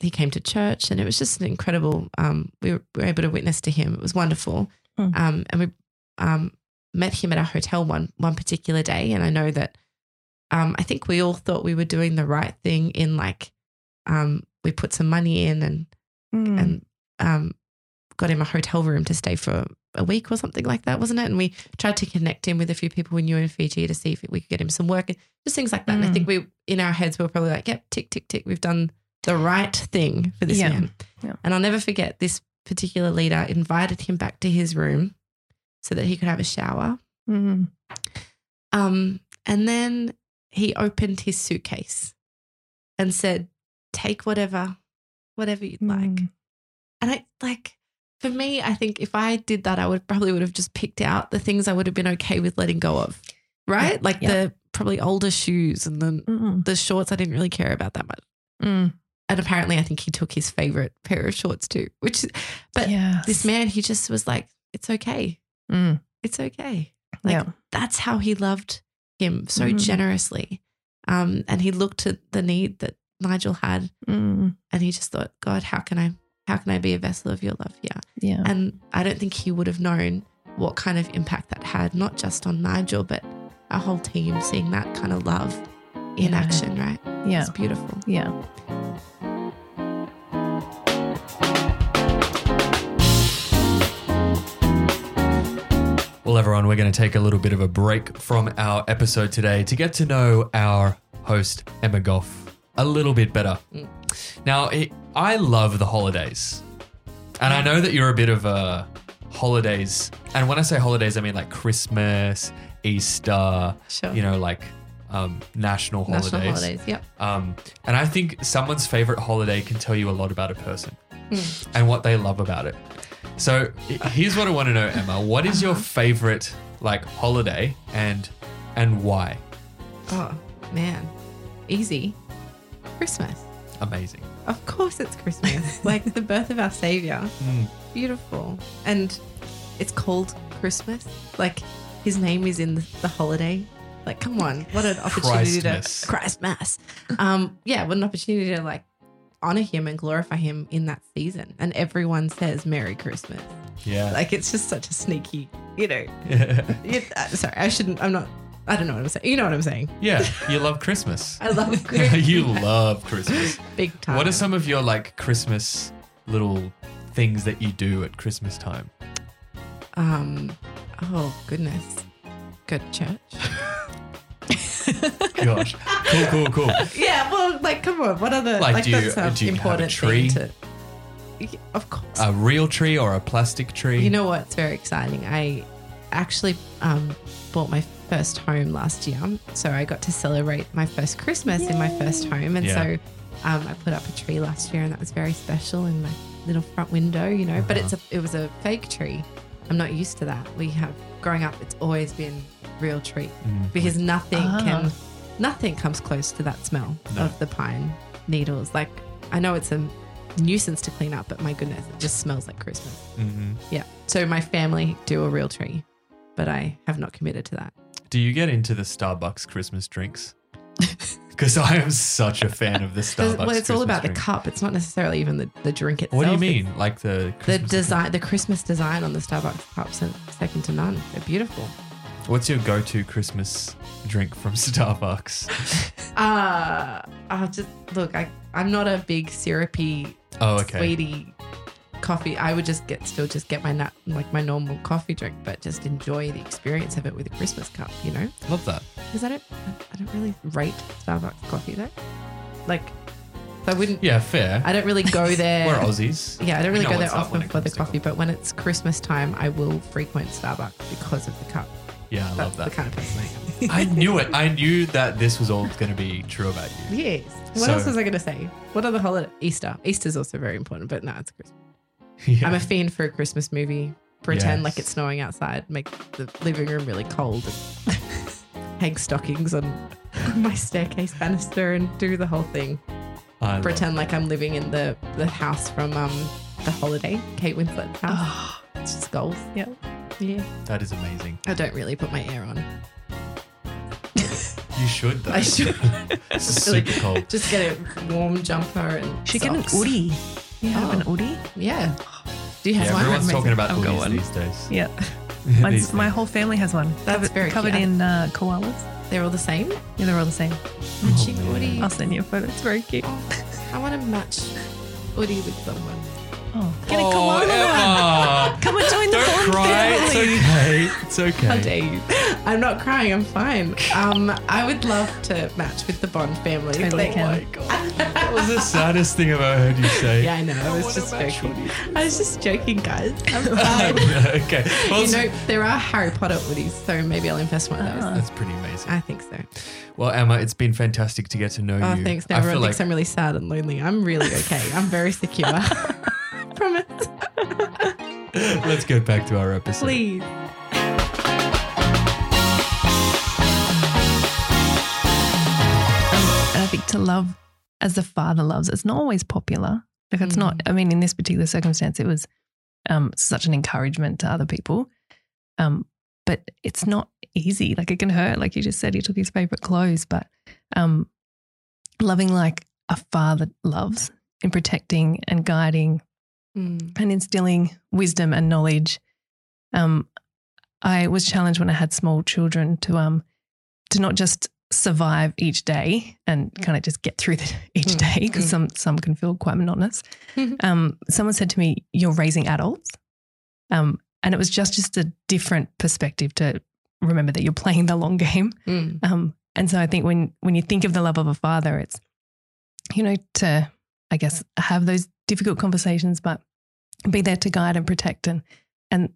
he came to church, and it was just an incredible. Um, we were, we were able to witness to him. It was wonderful, Mm. um, and we um, met him at our hotel one one particular day, and I know that um, I think we all thought we were doing the right thing in like um, we put some money in and Mm. and um, got him a hotel room to stay for a week or something like that, wasn't it? And we tried to connect him with a few people we knew in Fiji to see if we could get him some work, and just things like that. And I Mm. think we, in our heads, we were probably like, yep, tick, tick, tick. We've done the right thing for this Yeah. man. Yeah. And I'll never forget this particular leader invited him back to his room so that he could have a shower. Mm. Um, and then he opened his suitcase and said, take whatever, whatever you'd like. Mm. And I like for me, I think if I did that, I would probably would have just picked out the things I would have been okay with letting go of. Right? Yeah, Like yeah. the probably older shoes and the Mm. the shorts I didn't really care about that much. Mm. And apparently I think he took his favorite pair of shorts too. Which but Yes. this man, he just was like, It's okay. Mm. It's okay. Like yeah. that's how he loved him so Mhm. generously. Um, and he looked at the need that Nigel had Mm. and he just thought, God, how can I how can I be a vessel of your love here? Yeah. And I don't think he would have known what kind of impact that had, not just on Nigel, but our whole team seeing that kind of love in Yeah. action, right? yeah. It's beautiful. Yeah. Well, everyone, we're going to take a little bit of a break from our episode today to get to know our host, Emma Goff, a little bit better. Mm. Now, it, I love the holidays. And I know that you're a bit of a holidays. And when I say holidays, I mean like Christmas, Easter, Sure. you know, like um, national holidays. National holidays. Yep. Um, and I think someone's favorite holiday can tell you a lot about a person Mm. and what they love about it. So here's what I want to know, Emma. What is your favorite like holiday and and why? Oh, man. Easy. Christmas. Amazing. Of course it's Christmas. *laughs* like the birth of our Savior. Mm. Beautiful. And it's called Christmas. Like his name is in the, the holiday Like, come on, what an opportunity Christmas. to Christ Mass. Um, yeah, what an opportunity to like honor him and glorify him in that season. And everyone says Merry Christmas. Yeah. Like it's just such a sneaky, you know. *laughs* yeah. It, uh, sorry, I shouldn't. I'm not. I don't know what I'm saying. You know what I'm saying. Yeah. *laughs* You love Christmas. I love *laughs* Christmas. you love Christmas. big time. What are some of your like Christmas little things that you do at Christmas time? Um. Oh goodness. Go to church. *laughs* Gosh. Cool, cool, cool. yeah. Well, like, come on. What other Like, like, do you- that's do you have a tree? to. Of course. A real tree or a plastic tree? You know what's very exciting? I actually um, bought my first home last year. So I got to celebrate my first Christmas in my first home. And Yeah. so um, I put up a tree last year and that was very special in my little front window, you know. But it's a it was a fake tree. I'm not used to that. We have growing up it's always been real tree Mm. because nothing Ah. can nothing comes close to that smell No. of the pine needles. Like I know it's a nuisance to clean up, but my goodness, it just smells like Christmas. Mhm. Yeah. So my family do a real tree, but I have not committed to that. Do you get into the Starbucks Christmas drinks? *laughs* Because I am such a fan of the *laughs* Starbucks. well, it's all about drink. the cup. It's not necessarily even the, the drink itself. What do you It's mean? Like the The Christmas design, the Christmas design on the Starbucks cups are second to none. They're beautiful. What's your go-to Christmas drink from *laughs* Starbucks? Uh, I'll just look. I I'm not a big syrupy, Oh, okay. sweetie coffee. I would just get still just get my nut like my normal coffee drink, but just enjoy the experience of it with a Christmas cup. You know. Love that. because I don't, I don't really rate Starbucks coffee though. Like, I wouldn't. Yeah, fair. I don't really go *laughs* there. We're Aussies. Yeah, I don't really go there what's up when often for the coffee, but when it's Christmas time, I will frequent Starbucks because of the cup. Yeah, I That's love the that. kind of person I am. I knew it. I *laughs* knew that this was all going to be true about you. yes. What So- else was I going to say? What other holiday? Easter. Easter's also very important, but no, it's Christmas. *laughs* Yeah. I'm a fiend for a Christmas movie. Pretend Yes. like it's snowing outside, make the living room really cold, and *laughs* hang stockings on *laughs* my staircase banister, and do the whole thing. I pretend like I'm living in the the house from um the holiday, Kate Winslet house. Oh, It's just goals. yeah. Yeah. That is amazing. I don't really put my air on. You should though. I should. It's super cold. Just get a warm jumper and Should get an socks. Oodie. You have Oh. an Oodie? Yeah. Do you have Yeah, one? everyone's talking about I've got hoodies one. these days. Yeah. *laughs* These Mine's, my whole family has one. That's covered, very covered cute. in uh, koalas. They're all the same. Yeah, they're all the same. Matching man. hoodie. I'll send you a photo. It's very cute. Oh, I want to match Oodie with someone. Oh, get a Oh, koala. Emma! Come and join the Don't Bond cry. It's family. okay. It's okay. How dare you? I'm not crying. I'm fine. Um, I would love to match with the Bond family. Totally They- can. That was the saddest thing I've ever heard you say. Yeah, I know. I was wanna just joking. I was just joking, guys. *laughs* I'm fine. okay. Well, you know, there are Harry Potter hoodies, so maybe I'll invest one of those. That's pretty amazing. I think so. Well, Emma, it's been fantastic to get to know Oh, you. thanks. Now I everyone feel thinks like I'm really sad and lonely. I'm really okay. I'm very secure. *laughs* Promise. *laughs* let's get back to our episode. Please. And I think to love as the father loves, it's not always popular. Like it's not, I mean, in this particular circumstance, it was um, such an encouragement to other people. Um, but it's not easy. Like it can hurt. Like you just said, he took his favorite clothes, but um, loving like a father loves in protecting and guiding Mm. and instilling wisdom and knowledge. Um, I was challenged when I had small children to um to not just survive each day and kind of just get through the, *laughs* each Mm, day because mm. some some can feel quite monotonous. *laughs* Um, someone said to me, "You're raising adults," um, and it was just just a different perspective to remember that you're playing the long *laughs* game. Mm. Um, and so I think when when you think of the love of a father, it's you know to I guess have those difficult conversations, but be there to guide and protect and and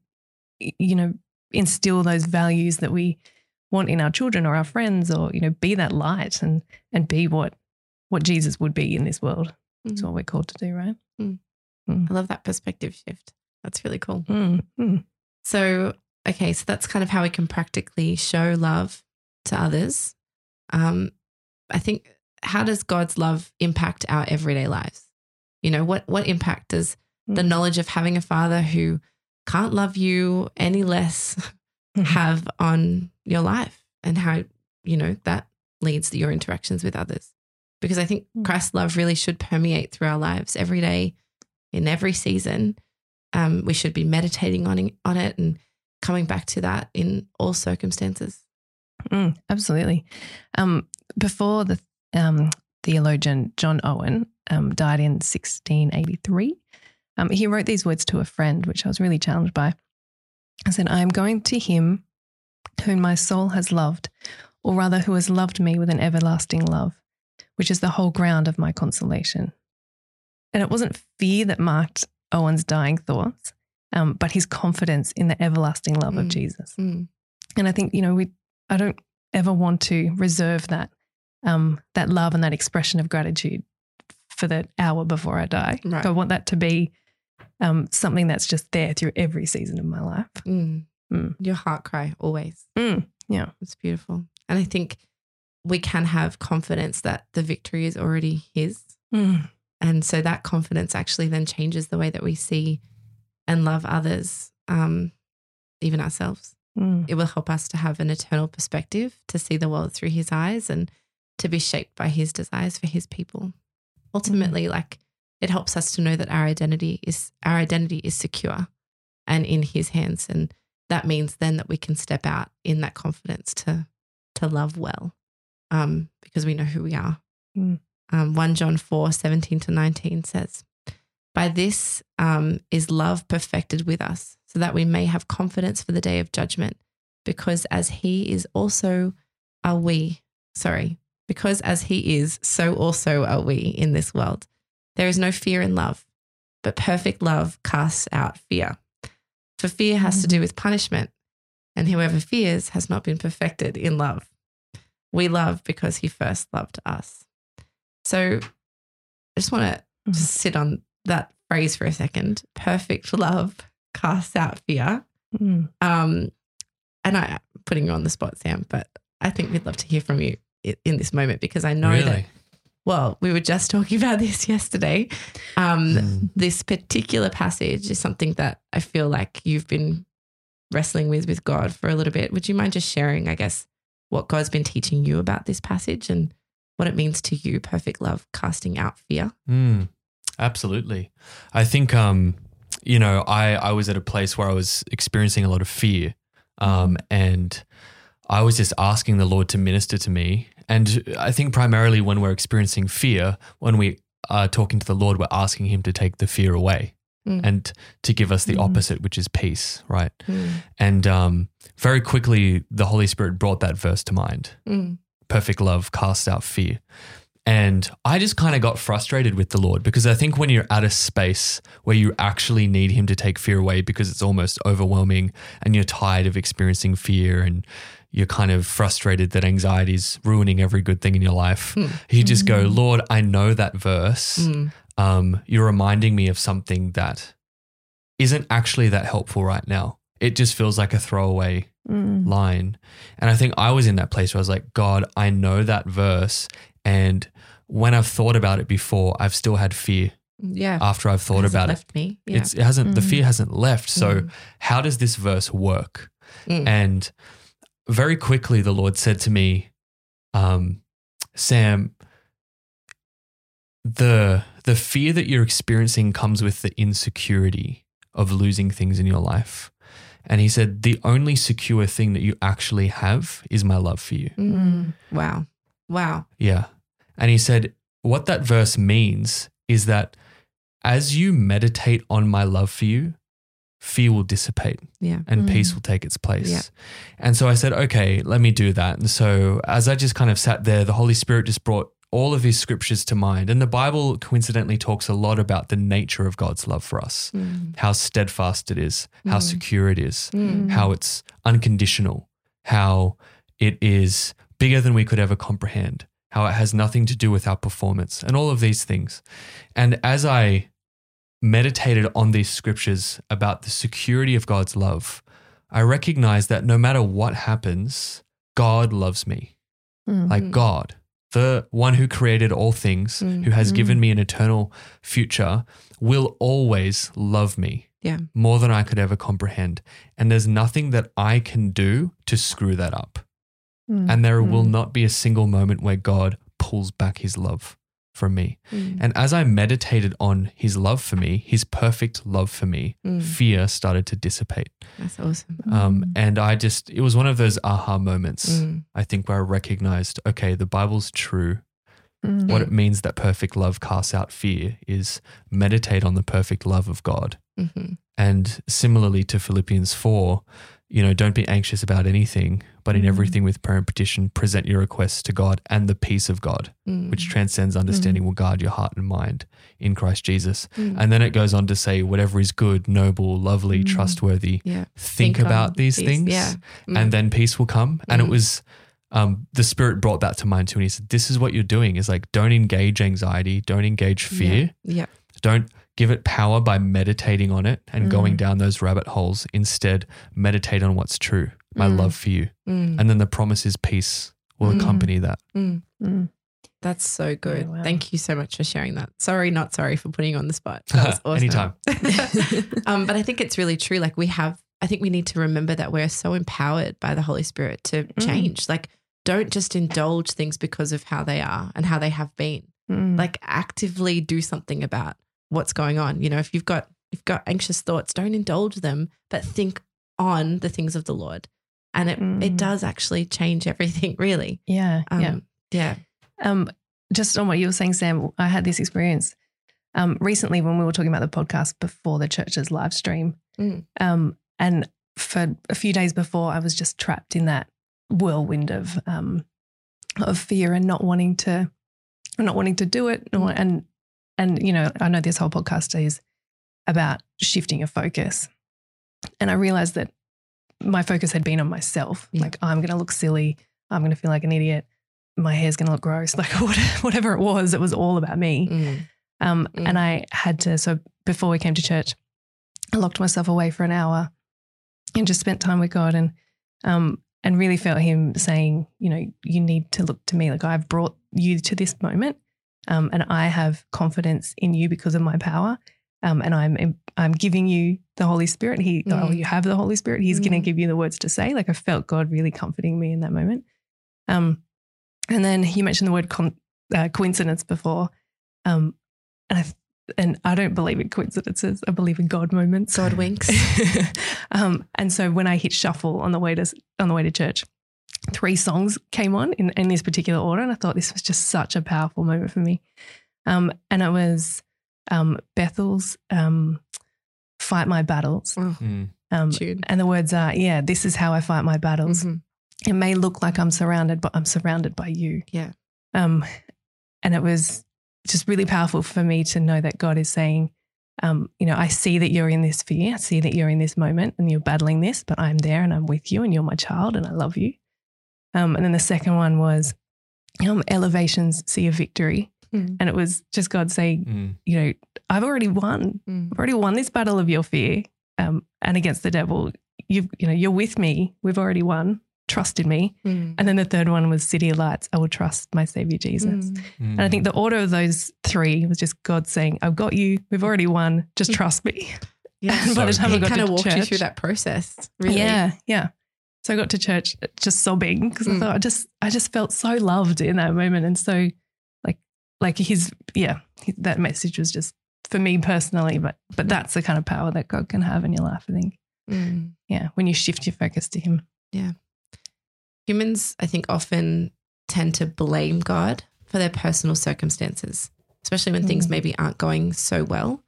you know instill those values that we want in our children or our friends, or you know be that light and and be what what Jesus would be in this world. That's Mm. what we're called to do, right? I love that perspective shift. That's really cool. Mm, mm. So, okay, so that's kind of how we can practically show love to others. Um, I think, how does God's love impact our everyday lives? You know, what what impact does the Mm. knowledge of having a father who can't love you any less have on your life and how you know, that leads to your interactions with others. Because I think Mm. Christ's love really should permeate through our lives every day, in every season. Um, we should be meditating on it, on it and coming back to that in all circumstances. Mm, absolutely. Um, before the um, theologian John Owen um, died in 1683, um, he wrote these words to a friend, which I was really challenged by. I said, I am going to him whom my soul has loved, or rather, who has loved me with an everlasting love, which is the whole ground of my consolation. And it wasn't fear that marked Owen's dying thoughts, um, but his confidence in the everlasting love of Mm. Jesus. Mm. And I think, you know, we I don't ever want to reserve that um that love and that expression of gratitude for the hour before I die. Right. I want that to be um something that's just there through every season of my life. Mm. Mm. Your heart cry always. Mm, yeah. It's beautiful. And I think we can have confidence that the victory is already his. Mm, And so that confidence actually then changes the way that we see and love others, um, even ourselves. mm, It will help us to have an eternal perspective, to see the world through his eyes and to be shaped by his desires for his people. Ultimately, like it helps us to know that our identity is our identity is secure and in his hands. And that means then that we can step out in that confidence to to love well. Um, because we know who we are. Mm. Um, 1 John 4, 17 to 19 says, By this um, is love perfected with us, so that we may have confidence for the day of judgment, because as he is also are we, sorry, because as he is, so also are we in this world. There is no fear in love, but perfect love casts out fear. For fear has to do with punishment, and whoever fears has not been perfected in love. We love because he first loved us. So I just want to Mhm. just sit on that phrase for a second. Perfect love casts out fear. mm. Um, and I, I'm putting you on the spot, Sam, but I think we'd love to hear from you in this moment because I know that, really? Well, we were just *laughs* talking about this yesterday. Um, Mm. This particular passage is something that I feel like you've been wrestling with with God for a little bit. Would you mind just sharing, I guess, what God's been teaching you about this passage and what it means to you, perfect love, casting out fear? Mm, absolutely. I think, um, you know, I, I was at a place where I was experiencing a lot of fear. Um, and I was just asking the Lord to minister to me. And I think primarily when we're experiencing fear, when we are talking to the Lord, we're asking Him to take the fear away Mm. and to give us the Mm. opposite, which is peace, right? Mm, And um, very quickly, the Holy Spirit brought that verse to mind mm, perfect love casts out fear. And I just kind of got frustrated with the Lord because I think when you're at a space where you actually need Him to take fear away because it's almost overwhelming and you're tired of experiencing fear and you're kind of frustrated that anxiety is ruining every good thing in your life, Hmm. you just go, Mm. Lord, I know that verse. mm, Um, you're reminding me of something that isn't actually that helpful right now. It just feels like a throwaway Mm. line. And I think I was in that place where I was like, God, I know that verse. And when I've thought about it before, I've still had fear Yeah. after I've thought Hasn't about it. left me. Yeah. It's, it hasn't, the Mm. fear hasn't left. So, Mm. how does this verse work? Mm. And very quickly, the Lord said to me, um, Sam, the the fear that you're experiencing comes with the insecurity of losing things in your life. And he said, the only secure thing that you actually have is my love for you. Mm. Wow. Wow. Yeah. And he said, what that verse means is that as you meditate on my love for you, fear will dissipate Yeah. and Mm. peace will take its place. Yeah. And so I said, okay, let me do that. And so as I just kind of sat there, the Holy Spirit just brought all of his scriptures to mind. And the Bible coincidentally talks a lot about the nature of God's love for us, Mm. how steadfast it is, how Mm. secure it is, Mm. how it's unconditional, how it is bigger than we could ever comprehend, how it has nothing to do with our performance, and all of these things. And as I meditated on these scriptures about the security of God's love, I recognize that no matter what happens, God loves me. Mm. Like. God, the one who created all things, Mm. who has given me an eternal future, will always love me Yeah. more than I could ever comprehend. And there's nothing that I can do to screw that up. Mm. and there will Mm. not be a single moment where God pulls back his love from me. Mm. And as I meditated on his love for me, his perfect love for me, Mm. fear started to dissipate. That's awesome. Um, and I just, it was one of those aha moments, Mm. I think, where I recognized, okay, the Bible's true. Mm. What it means that perfect love casts out fear is meditate on the perfect love of God. Mhm. And similarly to Philippians 4, you know, don't be anxious about anything, but in Mm. everything with prayer and petition, present your requests to God and the peace of God, Mm. which transcends understanding, will guard your heart and mind in Christ Jesus. Mm. And then it goes on to say, whatever is good, noble, lovely, Mm. trustworthy, yeah. think, on about these these- things, Yeah. Mm. and then peace will come. And it Mm. was, um, the Spirit brought that to mind too. And He said, This is what you're doing is like, don't engage anxiety, don't engage fear, Yeah. don't give it power by meditating on it and going Mm. down those rabbit holes. Instead, meditate on what's true, my Mm. love for you. Mm. And then the promise is peace will Mm. accompany that. Mm. Mm. That's so good. wow. Thank you so much for sharing that. Sorry, not sorry for putting you on the spot. That was *laughs* awesome. Anytime. *laughs* um, but I think it's really true. Like we have, I think we need to remember that we're so empowered by the Holy Spirit to Mm. change. Like, don't just indulge things because of how they are and how they have been. Mm. Like, actively do something about what's going on. You know, if you've got you've got anxious thoughts, don't indulge them, but think on the things of the Lord, and it it Mm. does actually change everything. Really, yeah, um, yeah. yeah, Um, just on what you were saying, Sam, I had this experience um, recently when we were talking about the podcast before the church's live stream. Mm. Um, and for a few days before, I was just trapped in that whirlwind of um, of fear and not wanting to, not wanting to do it. nor- And and you know, I know this whole podcast is about shifting your focus, and I realized that my focus had been on myself. Yeah. Like I'm going to look silly. I'm going to feel like an idiot. My hair's going to look gross. *laughs* Like whatever it was, it was all about me. Mm. Um, Mm. And I had to, so before we came to church, I locked myself away for an hour and just spent time with God and, um, and really felt Him saying, you know, you need to look to me. Like I've brought you to this moment, um, and I have confidence in you because of my power. Um, and I'm I'm giving you the Holy Spirit. He, oh, Mm. you have the Holy Spirit. He's going Mm. to give you the words to say. Like I felt God really comforting me in that moment. Um, and then you mentioned the word con- uh, coincidence before, um, and I and I don't believe in coincidences. I believe in God moments. God winks. *laughs* um, and so when I hit shuffle on the way to on the way to church, three songs came on in, in this particular order, and I thought this was just such a powerful moment for me. Um, and it was um, Bethel's um, "Fight My Battles," Mm. um, and the words are, "Yeah, this is how I fight my battles. Mhm. It may look like I'm surrounded, but I'm surrounded by you." Yeah. Um, and it was just really powerful for me to know that God is saying, um, you know, I see that you're in this fear. I see that you're in this moment and you're battling this, but I'm there and I'm with you and you're my child and I love you. Um, and then the second one was um, Elevation's, see a victory. Mm. And it was just God saying, Mm. you know, I've already won. Mm. I've already won this battle of your fear um, and against the devil. You've, you know, you're with me. We've already won. Trust in me. Mm. And then the third one was CityAlight's. I will trust my Savior Jesus. Mm. And I think the order of those three was just God saying, I've got you. We've already won. Just trust me. Yeah. *laughs* And by the time he I got kind of walked you through that process. Really. Yeah. Yeah. So I got to church just sobbing because I Mm. thought I just, I just felt so loved in that moment. And so like, like his, yeah, that message was just for me personally, but, but that's the kind of power that God can have in your life, I think. Mm. Yeah. When you shift your focus to him. Yeah, humans, I think, often tend to blame God for their personal circumstances, especially when things Mm. maybe aren't going so well.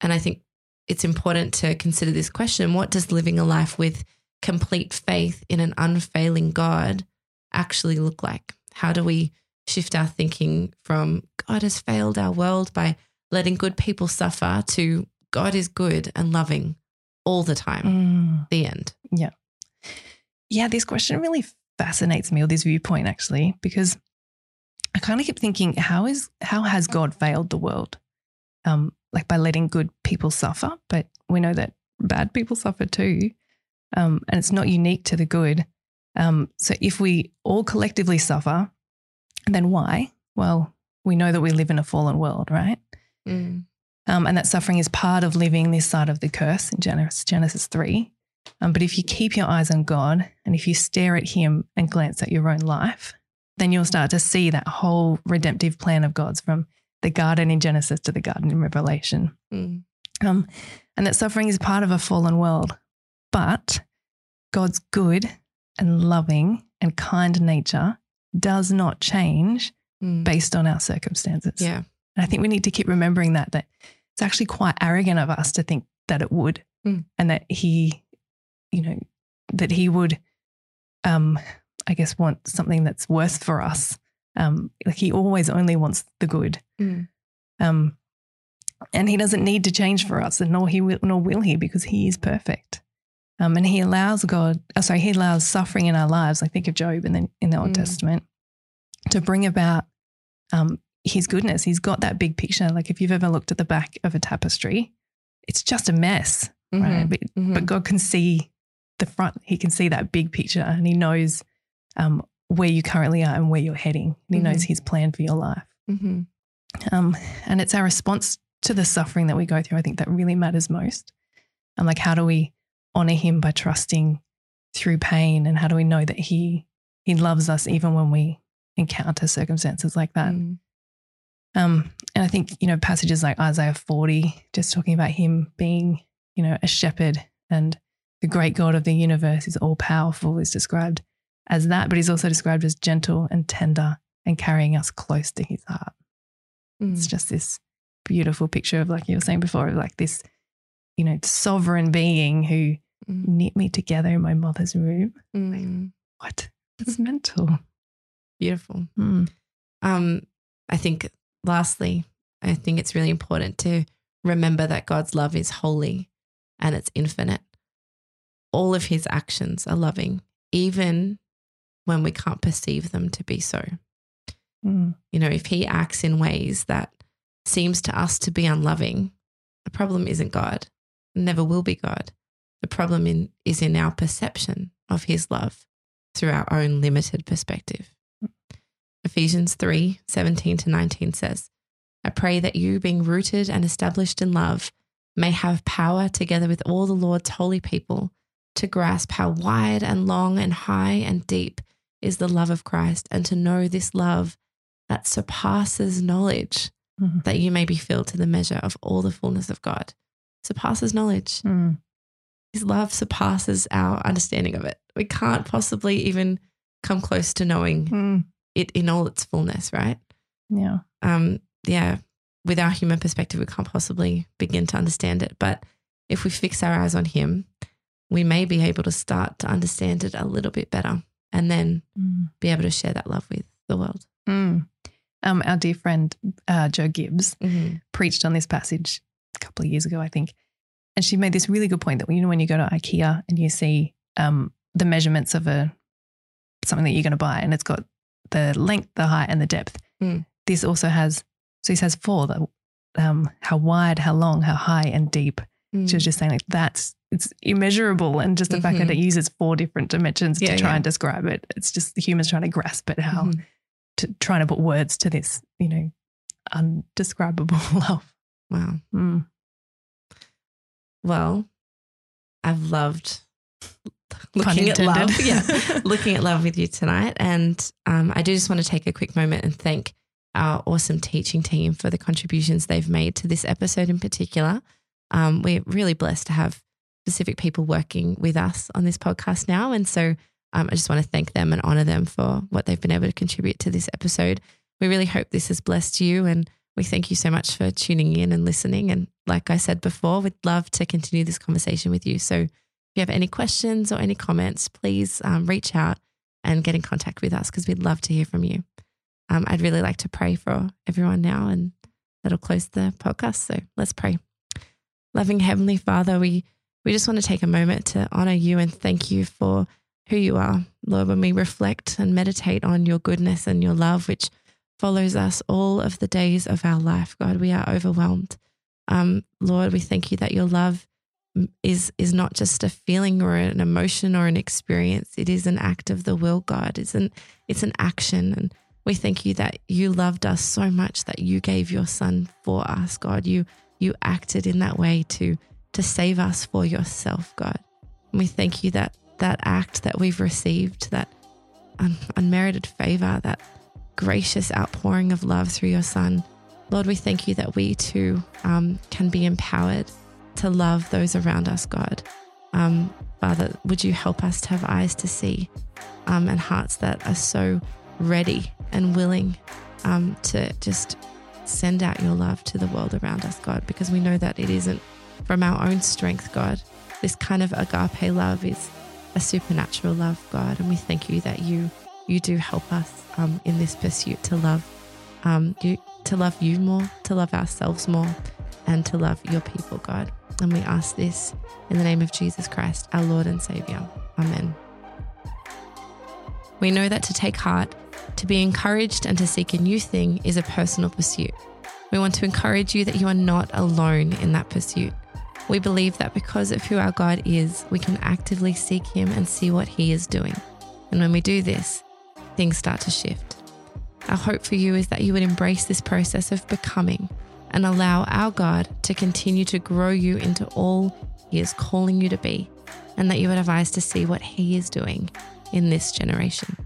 And I think it's important to consider this question what does living a life with complete faith in an unfailing God actually look like? How do we shift our thinking from God has failed our world by letting good people suffer to God is good and loving all the time? Mm. The end. Yeah, Yeah, this question really fascinates me, or this viewpoint actually, because I kind of keep thinking, how is how has God failed the world? Um, like by letting good people suffer, but we know that bad people suffer too, um, and it's not unique to the good. Um, so if we all collectively suffer, then why? Well, we know that we live in a fallen world, right? Mm. Um, and that suffering is part of living this side of the curse in Genesis, Genesis 3. Um, but if you keep your eyes on God and if you stare at Him and glance at your own life, then you'll start to see that whole redemptive plan of God's from the garden in Genesis to the garden in Revelation. Mm. Um, and that suffering is part of a fallen world. But God's good and loving and kind nature does not change Mm. based on our circumstances. Yeah. And I think we need to keep remembering that that it's actually quite arrogant of us to think that it would, Mm. and that he, you know, that he would, um, I guess, want something that's worse for us. Um, like he always only wants the good. Mm. Um, and he doesn't need to change for us, and nor he will, nor will he, because he is perfect. Um, and he allows God, oh, sorry, he allows suffering in our lives. I think of Job, and then in the Old Mm. Testament, to bring about um, his goodness. He's got that big picture. Like if you've ever looked at the back of a tapestry, it's just a mess, right? Mhm. But, Mhm. but God can see the front. He can see that big picture, and He knows um, where you currently are and where you're heading. And He knows Mhm. His plan for your life. Mhm. Um, and it's our response to the suffering that we go through. I think that really matters most. And like, how do we honor Him by trusting through pain, and how do we know that He He loves us even when we encounter circumstances like that? Mm. Um, and I think, you know, passages like Isaiah 40, just talking about him being, you know, a shepherd and the great God of the universe is all powerful, is described as that, but he's also described as gentle and tender and carrying us close to his heart. It's Mm. just this beautiful picture of, like you were saying before, of like this, you know, sovereign being who Mm. knit me together in my mother's room. Mm. What? It's mental. Beautiful. Hmm. Um, I think, lastly, I think it's really important to remember that God's love is holy and it's infinite. All of his actions are loving, even when we can't perceive them to be so. Hmm. You know, if he acts in ways that seems to us to be unloving, the problem isn't God, never will be God. The problem in, is in our perception of his love through our own limited perspective. Ephesians 3 17 to 19 says, I pray that you, being rooted and established in love, may have power together with all the Lord's holy people to grasp how wide and long and high and deep is the love of Christ, and to know this love that surpasses knowledge, Mhm. that you may be filled to the measure of all the fullness of God. Surpasses knowledge. Hmm. His love surpasses our understanding of it. We can't possibly even come close to knowing Hmm. it in all its fullness, right? Yeah. Um, yeah, with our human perspective, we can't possibly begin to understand it. But if we fix our eyes on Him, we may be able to start to understand it a little bit better and then Hmm. be able to share that love with the world. Mm. Um, our dear friend uh, Jo Gibbs preached on this passage a couple of years ago, I think, and she made this really good point that you know when you go to IKEA and you see um, the measurements of a something that you're going to buy, and it's got the length, the height, and the depth. Mm. This also has so this has four: the um, how wide, how long, how high, and deep. Mm. She was just saying like that's it's immeasurable, and just the fact that Mhm. it uses four different dimensions Yeah, to try yeah. and describe it. It's just the humans trying to grasp it how Mhm. to trying to put words to this, you know, undescribable *laughs* love. Wow. Mm. Well, I've loved looking at love. Yeah. *laughs* looking at love with you tonight. And um, I do just want to take a quick moment and thank our awesome teaching team for the contributions they've made to this episode in particular. Um, we're really blessed to have specific people working with us on this podcast now. And so um, I just want to thank them and honor them for what they've been able to contribute to this episode. We really hope this has blessed you. And we thank you so much for tuning in and listening. And like I said before, we'd love to continue this conversation with you. So if you have any questions or any comments, please um, reach out and get in contact with us because we'd love to hear from you. Um, I'd really like to pray for everyone now, and that'll close the podcast. So let's pray. Loving Heavenly Father, we, we just want to take a moment to honor you and thank you for who you are. Lord, when we reflect and meditate on your goodness and your love, which follows us all of the days of our life, God, we are overwhelmed. Um, Lord, we thank you that your love is is not just a feeling or an emotion or an experience. It is an act of the will, God. It's an it's an action. And we thank you that you loved us so much that you gave your son for us, God. You you acted in that way to to save us for yourself, God. And we thank you that that act that we've received, that un- unmerited favor, that gracious outpouring of love through your Son, Lord, we thank you that we too um, can be empowered to love those around us, God. Um, Father, would you help us to have eyes to see um, and hearts that are so ready and willing um, to just send out your love to the world around us, God, because we know that it isn't from our own strength, God. This kind of agape love is a supernatural love, God, and we thank you that you you do help us um, in this pursuit to love um, you, to love you more, to love ourselves more, and to love your people, God. And we ask this in the name of Jesus Christ, our Lord and Savior. Amen. We know that to take heart, to be encouraged, and to seek a new thing is a personal pursuit. We want to encourage you that you are not alone in that pursuit. We believe that because of who our God is, we can actively seek Him and see what He is doing. And when we do this, things start to shift. Our hope for you is that you would embrace this process of becoming and allow our God to continue to grow you into all He is calling you to be, and that you would have eyes to see what He is doing in this generation.